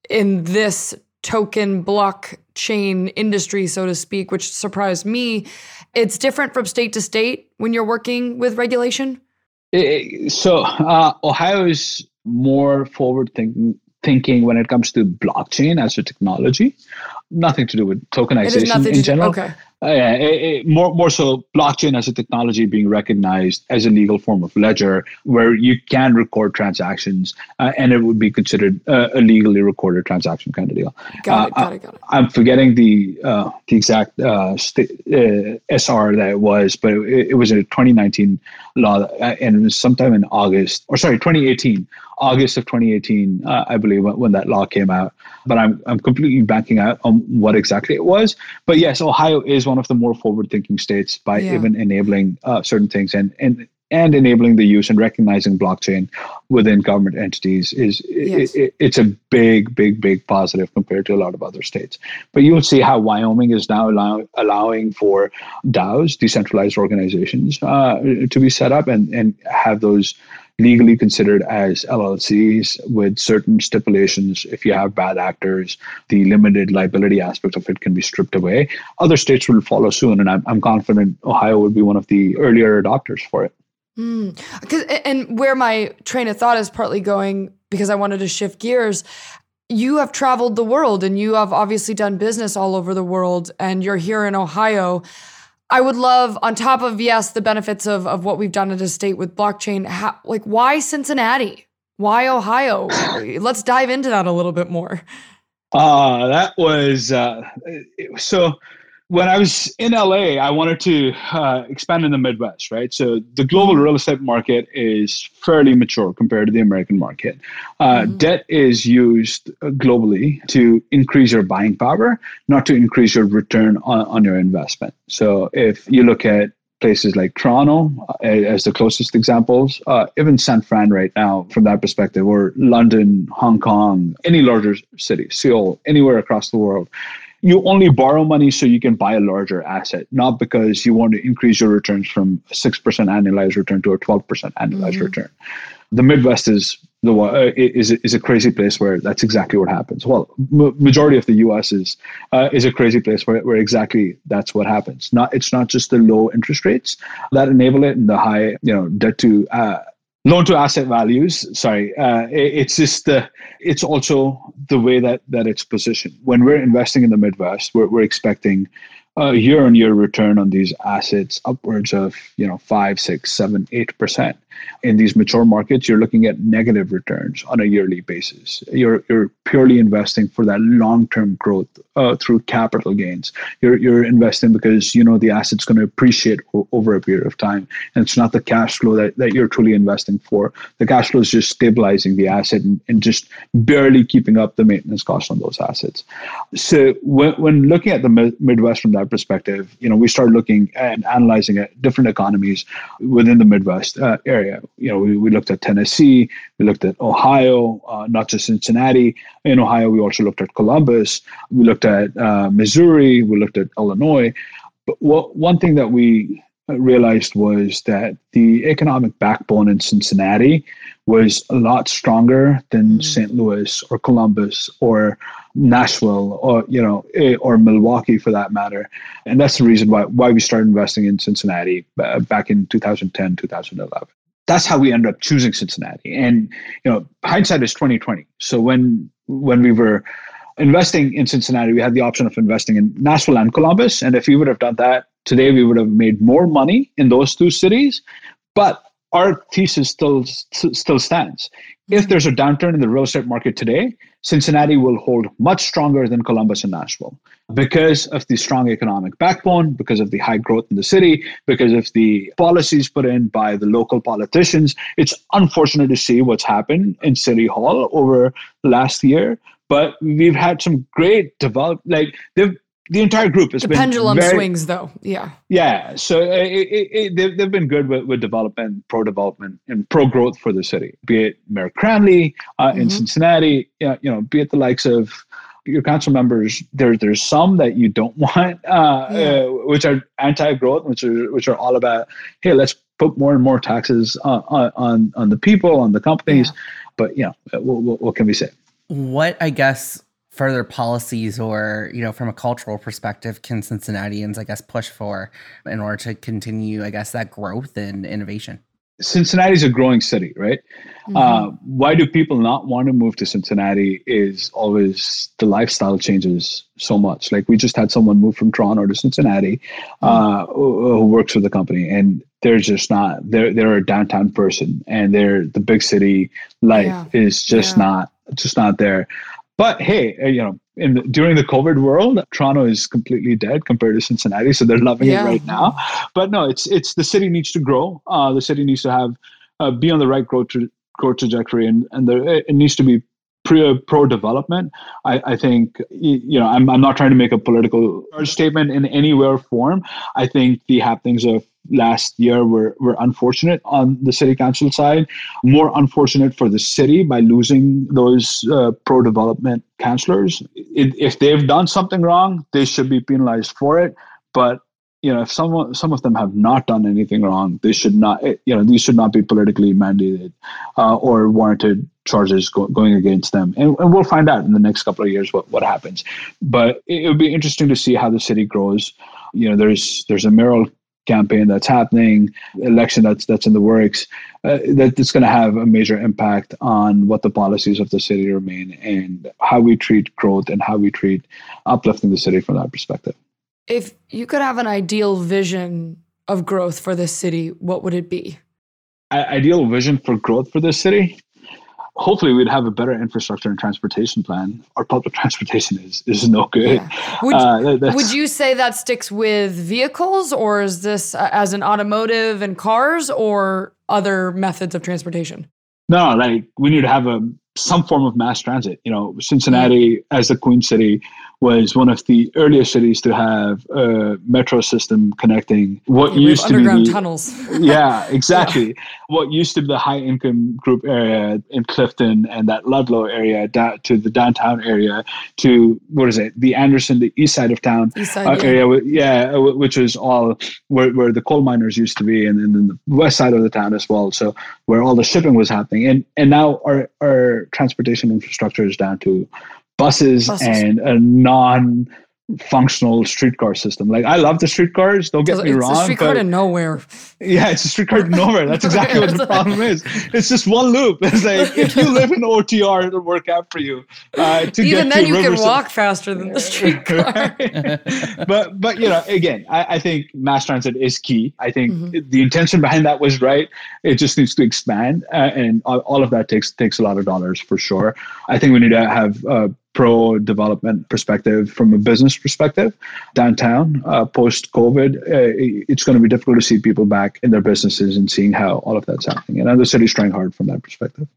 in this token blockchain industry, so to speak, which surprised me. It's different from state to state when you're working with regulation. so uh, Ohio is more forward thinking thinking when it comes to blockchain as a technology. Nothing to do with tokenization in general. Okay. Uh, it, it, more more so blockchain as a technology being recognized as a legal form of ledger where you can record transactions uh, and it would be considered uh, a legally recorded transaction kind of deal. Got it, got it, got it. I'm forgetting the uh, the exact uh, st- uh, SR that it was, but it, it was a 2019 law and it was sometime in August or sorry 2018 August of 2018, uh, I believe, when, when, that law came out. But I'm I'm completely backing out on what exactly it was. But yes, Ohio is one of the more forward-thinking states by yeah. even enabling uh, certain things, and and and enabling the use and recognizing blockchain within government entities is yes. it, it, it's a big, big, big positive compared to a lot of other states. But you will see how Wyoming is now allow, allowing for DAOs, decentralized organizations, uh, to be set up and, and have those legally considered as LLCs with certain stipulations. If you have bad actors, the limited liability aspect of it can be stripped away. Other states will follow soon, and I'm, I'm confident Ohio will be one of the earlier adopters for it. Mm. And where my train of thought is partly going, because I wanted to shift gears, you have traveled the world and you have obviously done business all over the world, and you're here in Ohio. I would love, on top of yes, the benefits of of what we've done at a state with blockchain. How, like, why Cincinnati? Why Ohio? Let's dive into that a little bit more. Uh, that was uh, so when I was in LA, I wanted to uh, expand in the Midwest, right? So the global real estate market is fairly mature compared to the American market. Uh, mm-hmm. Debt is used globally to increase your buying power, not to increase your return on, on your investment. So if you look at places like Toronto uh, as the closest examples, uh, even San Fran right now, from that perspective, or London, Hong Kong, any larger city, Seoul, anywhere across the world you only borrow money so you can buy a larger asset, not because you want to increase your returns from 6% annualized return to a 12% annualized mm-hmm. return. The Midwest is the uh, is is a crazy place where that's exactly what happens. Well, m- majority of the U.S. is uh, is a crazy place where, where exactly that's what happens. Not it's not just the low interest rates that enable it and the high you know debt to uh, loan to asset values sorry uh, it, it's just the it's also the way that that it's positioned. When we're investing in the midwest we're, we're expecting a year on year return on these assets upwards of you know five six seven eight percent in these mature markets, you're looking at negative returns on a yearly basis. You're you're purely investing for that long-term growth uh, through capital gains. You're you're investing because you know the asset's going to appreciate o- over a period of time, and it's not the cash flow that, that you're truly investing for. The cash flow is just stabilizing the asset and, and just barely keeping up the maintenance costs on those assets. So when, when looking at the Midwest from that perspective, you know we start looking and analyzing at different economies within the Midwest uh, area area. You know, we, we looked at Tennessee, we looked at Ohio, uh, not just Cincinnati. In Ohio, we also looked at Columbus, we looked at uh, Missouri, we looked at Illinois. But what, one thing that we realized was that the economic backbone in Cincinnati was a lot stronger than mm. St. Louis or Columbus or Nashville or you know eh, or Milwaukee for that matter. And that's the reason why why we started investing in Cincinnati uh, back in 2010 2011 that's how we ended up choosing Cincinnati. And you know, hindsight is twenty twenty. So when when we were investing in Cincinnati, we had the option of investing in Nashville and Columbus. And if we would have done that today, we would have made more money in those two cities. But our thesis still still stands. If mm-hmm. there's a downturn in the real estate market today, Cincinnati will hold much stronger than Columbus and Nashville because of the strong economic backbone, because of the high growth in the city, because of the policies put in by the local politicians. It's unfortunate to see what's happened in City Hall over the last year, but we've had some great develop like they've the entire group has the been pendulum very, swings though yeah yeah so it, it, it, they've, they've been good with, with development pro development and pro growth for the city be it mayor cranley uh, mm-hmm. in cincinnati you know be it the likes of your council members there there's some that you don't want uh, yeah. uh, which are anti-growth which are which are all about hey let's put more and more taxes on on, on the people on the companies yeah. but you know what, what, what can we say what i guess further policies or you know from a cultural perspective can cincinnatians i guess push for in order to continue i guess that growth and innovation cincinnati is a growing city right mm-hmm. uh, why do people not want to move to cincinnati is always the lifestyle changes so much like we just had someone move from toronto to cincinnati mm-hmm. uh, who, who works for the company and they're just not they're they're a downtown person and they're the big city life yeah. is just yeah. not just not there but hey, uh, you know, in the, during the COVID world, Toronto is completely dead compared to Cincinnati, so they're loving yeah. it right now. But no, it's it's the city needs to grow. Uh, the city needs to have uh, be on the right growth tra- growth trajectory, and and there, it needs to be pro development. I, I, think you know I'm, I'm not trying to make a political statement in any way or form. I think the happenings of last year were, were unfortunate on the city council side, more unfortunate for the city by losing those uh, pro development councillors. if they've done something wrong, they should be penalized for it. But you know, if some some of them have not done anything wrong, they should not. You know, these should not be politically mandated uh, or warranted charges go, going against them. And, and, we'll find out in the next couple of years what what happens. But it, it would be interesting to see how the city grows. You know, there's there's a mayoral campaign that's happening, election that's that's in the works, uh, that's going to have a major impact on what the policies of the city remain and how we treat growth and how we treat uplifting the city from that perspective. If you could have an ideal vision of growth for this city, what would it be? I- ideal vision for growth for this city? Hopefully, we'd have a better infrastructure and transportation plan. Our public transportation is is no good. Yeah. Would, uh, would you say that sticks with vehicles, or is this uh, as an automotive and cars, or other methods of transportation? No, like we need to have a some form of mass transit. You know, Cincinnati as a queen city was one of the earliest cities to have a metro system connecting what yeah, used to be the, tunnels. yeah, exactly. Yeah. What used to be the high income group area in Clifton and that Ludlow area da- to the downtown area to what is it? The Anderson, the east side of town side, uh, area. Yeah, which was all where, where the coal miners used to be, and, and then the west side of the town as well. So where all the shipping was happening, and and now our our transportation infrastructure is down to buses, buses. and a non functional streetcar system. Like I love the streetcars. Don't get me it's wrong. It's a streetcar to nowhere. Yeah, it's a streetcar to nowhere. That's exactly what the problem is. It's just one loop. It's like if you live in OTR, it'll work out for you. Uh, to Even get then, to you can walk faster than the streetcar. but but you know, again, I, I, think mass transit is key. I think mm-hmm. the intention behind that was right. It just needs to expand, uh, and all, all, of that takes takes a lot of dollars for sure. I think we need to have uh, pro development perspective from a business perspective downtown uh, post covid uh, it's going to be difficult to see people back in their businesses and seeing how all of that's happening and the city's trying hard from that perspective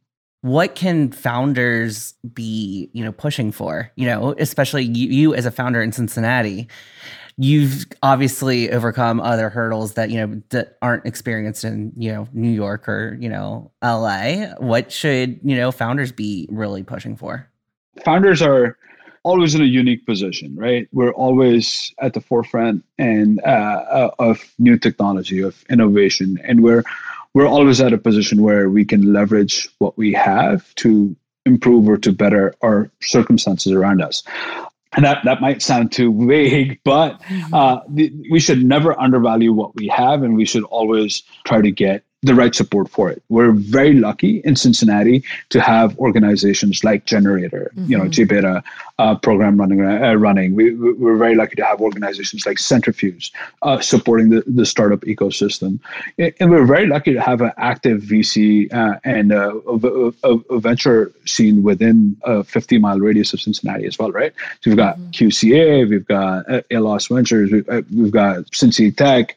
what can founders be you know pushing for you know especially you, you as a founder in cincinnati you've obviously overcome other hurdles that you know that aren't experienced in you know New York or you know LA. What should you know founders be really pushing for? Founders are always in a unique position, right? We're always at the forefront and uh, uh, of new technology, of innovation, and we're we're always at a position where we can leverage what we have to improve or to better our circumstances around us. And that, that might sound too vague, but mm-hmm. uh, we should never undervalue what we have, and we should always try to get the right support for it. We're very lucky in Cincinnati to have organizations like gener8tor, mm-hmm. you know, mm-hmm. GBeta uh, program running. Uh, running. We, we're very lucky to have organizations like Cintrifuse uh, supporting the, the startup ecosystem. And we're very lucky to have an active VC uh, and a, a, a, venture scene within a 50 mile radius of Cincinnati as well, right? So we've got mm-hmm. QCA, we've got uh, Allos Ventures, we've, uh, we've got CincyTech,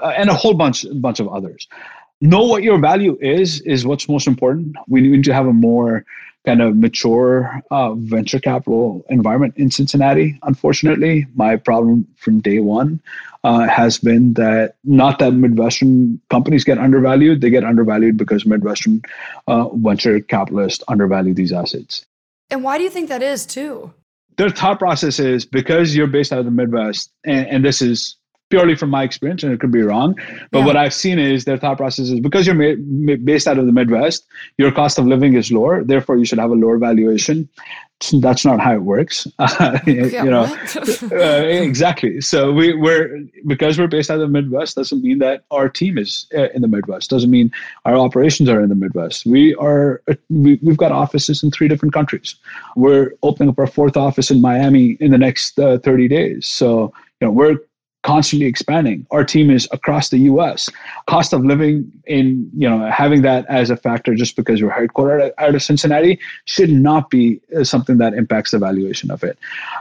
and a whole bunch, bunch of others know what your value is is what's most important. We need to have a more kind of mature uh, venture capital environment in cincinnati unfortunately. My problem from day one uh, has been that not that midwestern companies get undervalued. They get undervalued because midwestern uh, venture capitalists undervalue these assets. And why do you think that is too? Their thought process is because you're based out of the midwest and, and this is purely from my experience, and it could be wrong. But yeah. what I've seen is their thought process is because you're ma- based out of the Midwest, your cost of living is lower. Therefore, you should have a lower valuation. That's not how it works. you know, uh, exactly. So we, we're because we're based out of the Midwest doesn't mean that our team is uh, in the Midwest. Doesn't mean our operations are in the Midwest. We are. Uh, we, we've got offices in three different countries. We're opening up our fourth office in Miami in the next uh, 30 days. So you know we're constantly expanding. Our team is across the US. Cost of living in, you know, having that as a factor just because we're headquartered out of Cincinnati should not be uh, something that impacts the valuation of it.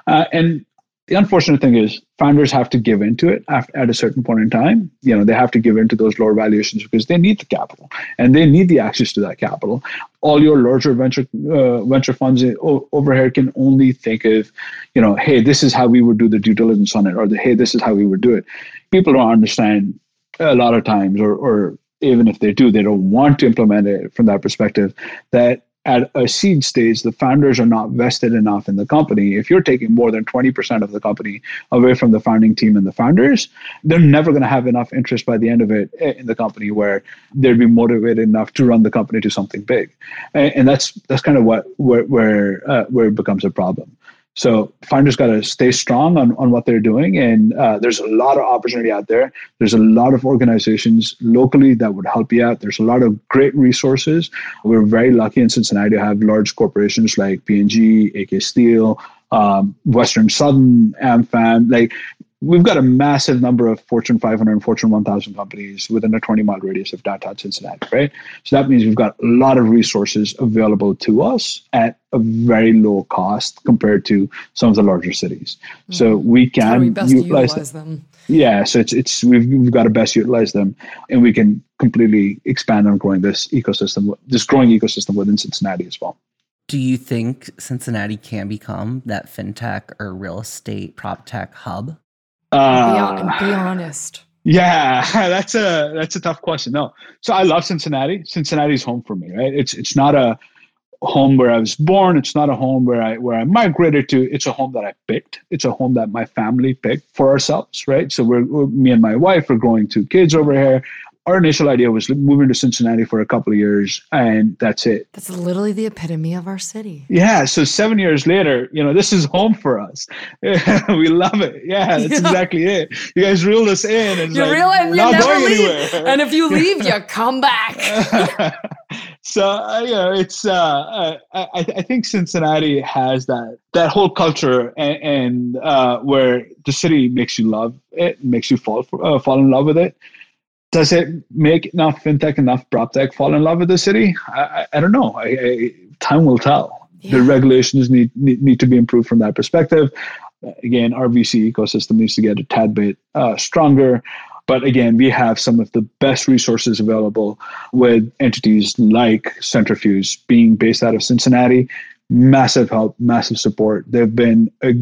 Uh, and The unfortunate thing is founders have to give into it at a certain point in time. You know, they have to give into those lower valuations because they need the capital and they need the access to that capital. All your larger venture uh, venture funds over here can only think of, you know, hey, this is how we would do the due diligence on it, or the, hey, this is how we would do it. People don't understand a lot of times, or or even if they do, they don't want to implement it from that perspective. That at a seed stage, the founders are not vested enough in the company. If you're taking more than 20% of the company away from the founding team and the founders, they're never going to have enough interest by the end of it in the company where they'd be motivated enough to run the company to something big. And, that's that's kind of what where where, uh, where it becomes a problem. So founders got to stay strong on, on what they're doing. And uh, there's a lot of opportunity out there. There's a lot of organizations locally that would help you out. There's a lot of great resources. We're very lucky in Cincinnati to have large corporations like P&G, AK Steel, um, Western Southern, AmFam. Like we've got a massive number of Fortune 500 and Fortune 1000 companies within a 20 mile radius of downtown Cincinnati, right? So that means we've got a lot of resources available to us at a very low cost compared to some of the larger cities. Mm-hmm. So we can we utilize, utilize them. Yeah, so it's it's we've, we've got to best utilize them, and we can completely expand on growing this ecosystem, this growing ecosystem within Cincinnati as well. Do you think Cincinnati can become that fintech or real estate prop tech hub? Uh, be, be honest. Yeah, that's a that's a tough question. No, so I love Cincinnati. Cincinnati's home for me, right? It's it's not a home where I was born. It's not a home where I where I migrated to. It's a home that I picked. It's a home that my family picked for ourselves, right? So we're, we're me and my wife are growing two kids over here our initial idea was moving to Cincinnati for a couple of years, and that's it. That's literally the epitome of our city. Yeah. So seven years later, you know, this is home for us. we love it. Yeah, that's yeah. exactly it. You guys reeled us in, and you like, and you never leave. Anywhere. And if you leave, you come back. so uh, you know, it's uh, uh, I, I think Cincinnati has that that whole culture and, and uh, where the city makes you love it, makes you fall for, uh, fall in love with it does it make enough fintech, enough prop tech fall in love with the city? I, I, I don't know. I, time will tell. Yeah. The regulations need, need, need to be improved from that perspective. Again, our VC ecosystem needs to get a tad bit uh, stronger. But again, we have some of the best resources available with entities like Cintrifuse being based out of Cincinnati. Massive help, massive support. They've been a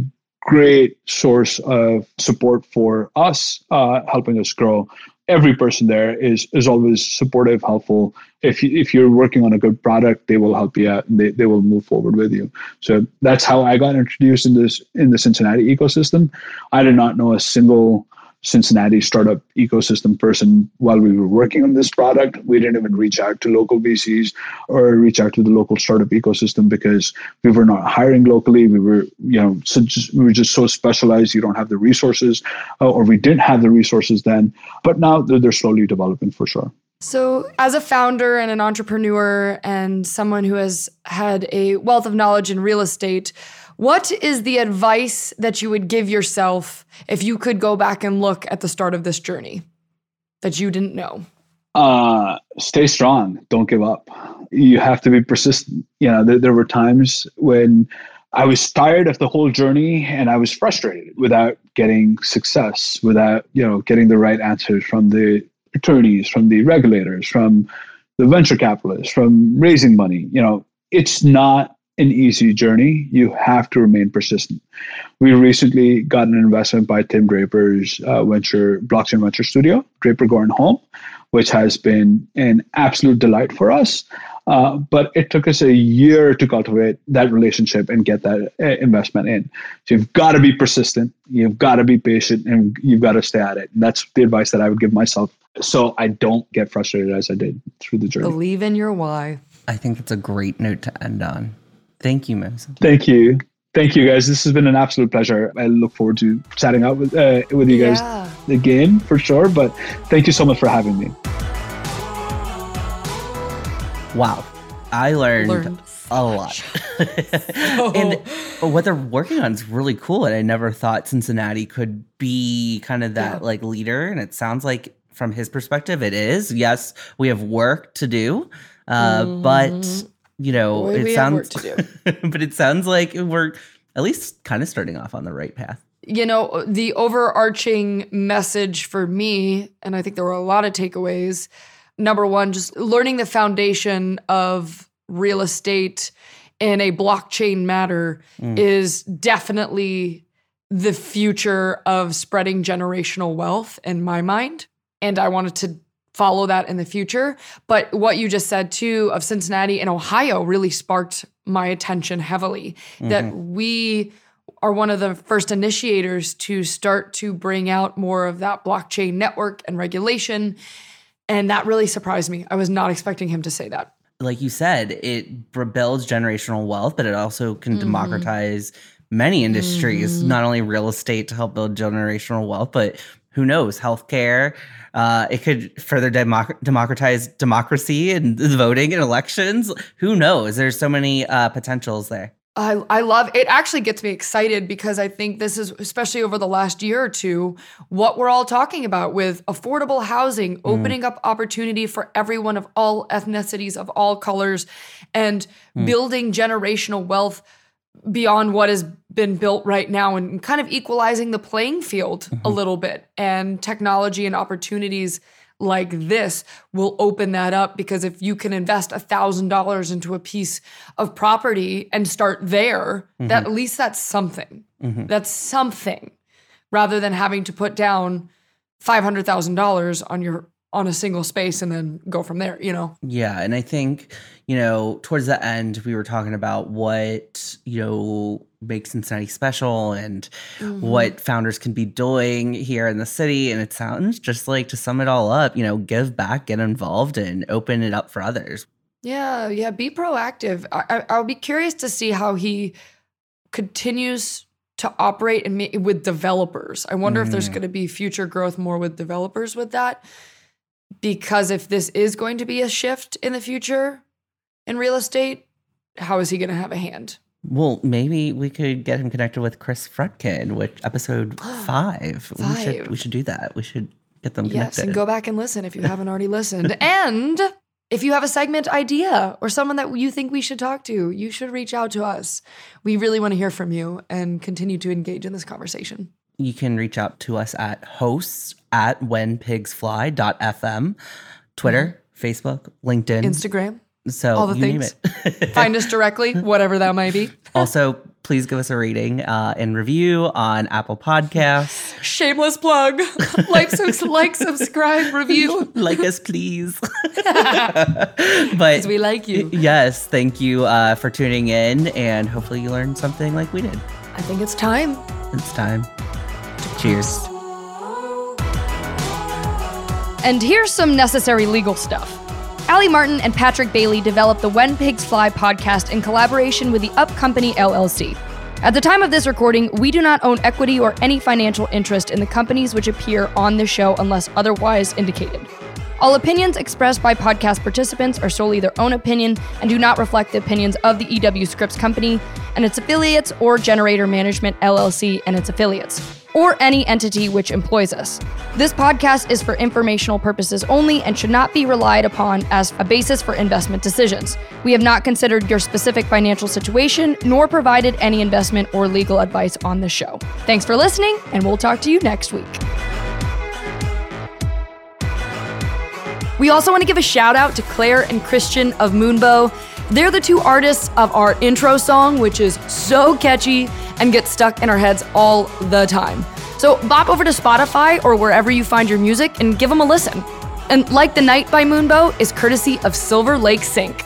great source of support for us, uh, helping us grow every person there is is always supportive, helpful. If you, if you're working on a good product, they will help you out and they, they will move forward with you. So that's how I got introduced in this in the Cincinnati ecosystem. I did not know a single Cincinnati startup ecosystem person while we were working on this product. We didn't even reach out to local VCs or reach out to the local startup ecosystem because we were not hiring locally. We were, you know, so just, we were just so specialized. You don't have the resources, uh, or we didn't have the resources then. But now they're, they're slowly developing for sure. So, as a founder and an entrepreneur and someone who has had a wealth of knowledge in real estate, what is the advice that you would give yourself if you could go back and look at the start of this journey that you didn't know? Uh, stay strong. Don't give up. You have to be persistent. You know, there, there were times when I was tired of the whole journey and I was frustrated without getting success, without, you know, getting the right answers from the attorneys, from the regulators, from the venture capitalists, from raising money. You know, it's not an easy journey. You have to remain persistent. We recently got an investment by Tim Draper's uh, venture blockchain venture studio, Draper Goren Holm, which has been an absolute delight for us. Uh, but it took us a year to cultivate that relationship and get that uh, investment in. So you've got to be persistent, you've got to be patient, and you've got to stay at it. And that's the advice that I would give myself so I don't get frustrated as I did through the journey. Believe in your why. I think that's a great note to end on. Thank you, Mohsen. Thank you. Thank you, guys. This has been an absolute pleasure. I look forward to chatting out with uh, with you guys yeah. again for sure. But thank you so much for having me. Wow, I learned, learned a lot. so. and what they're working on is really cool. And I never thought Cincinnati could be kind of that yeah. like leader. And it sounds like from his perspective, it is. Yes, we have work to do, uh, mm. but mm-hmm you know, Boy, it sounds but it sounds like we're at least kind of starting off on the right path. you know, the overarching message for me, and I think there were a lot of takeaways. Number one, just learning the foundation of real estate in a blockchain matter mm. is definitely the future of spreading generational wealth in my mind. And I wanted to follow that in the future. But what you just said too of Cincinnati and Ohio really sparked my attention heavily mm-hmm. that we are one of the first initiators to start to bring out more of that blockchain network and regulation. And that really surprised me. I was not expecting him to say that. Like you said, it builds generational wealth, but it also can mm-hmm. democratize many industries, mm-hmm. not only real estate to help build generational wealth, but who knows, healthcare. Uh, it could further democ- democratize democracy and voting and elections. Who knows? There's so many uh, potentials there. I, I love it actually gets me excited because I think this is especially over the last year or two what we're all talking about with affordable housing mm. opening up opportunity for everyone of all ethnicities of all colors and mm. building generational wealth beyond what has been built right now and kind of equalizing the playing field mm-hmm. a little bit and technology and opportunities like this will open that up because if you can invest a thousand dollars into a piece of property and start there mm-hmm. that at least that's something mm-hmm. that's something rather than having to put down $500000 on your on a single space and then go from there, you know? Yeah. And I think, you know, towards the end, we were talking about what, you know, makes Cincinnati special and mm-hmm. what founders can be doing here in the city. And it sounds just like to sum it all up, you know, give back, get involved, and open it up for others. Yeah. Yeah. Be proactive. I, I'll be curious to see how he continues to operate and with developers. I wonder mm. if there's mm-hmm. going to be future growth more with developers with that because if this is going to be a shift in the future in real estate, how is he going to have a hand? Well, maybe we could get him connected with Chris Frutkin, which episode five. five. We should we should do that. We should get them connected. Yes, and go back and listen if you haven't already listened. and if you have a segment idea or someone that you think we should talk to, you should reach out to us. We really want to hear from you and continue to engage in this conversation you can reach out to us at hosts at whenpigsfly.fm, Twitter, mm-hmm. Facebook, LinkedIn, Instagram. So all the things. Find us directly, whatever that might be. also, please give us a rating uh, and review on Apple Podcasts. Shameless plug. like, like, subscribe, review. like us, please. but we like you. Yes, thank you uh, for tuning in, and hopefully you learned something like we did. I think it's time. It's time. Cheers. And here's some necessary legal stuff. Allie Martin and Patrick Bailey developed the When Pigs Fly podcast in collaboration with the Up Company LLC. At the time of this recording, we do not own equity or any financial interest in the companies which appear on this show unless otherwise indicated. All opinions expressed by podcast participants are solely their own opinion and do not reflect the opinions of the EW Scripps Company and its affiliates or Generator Management LLC and its affiliates or any entity which employs us. This podcast is for informational purposes only and should not be relied upon as a basis for investment decisions. We have not considered your specific financial situation nor provided any investment or legal advice on the show. Thanks for listening, and we'll talk to you next week. We also want to give a shout out to Claire and Christian of Moonbow. They're the two artists of our intro song, which is so catchy and gets stuck in our heads all the time. So bop over to Spotify or wherever you find your music and give them a listen. And Like the Night by Moonbow is courtesy of Silver Lake Sync.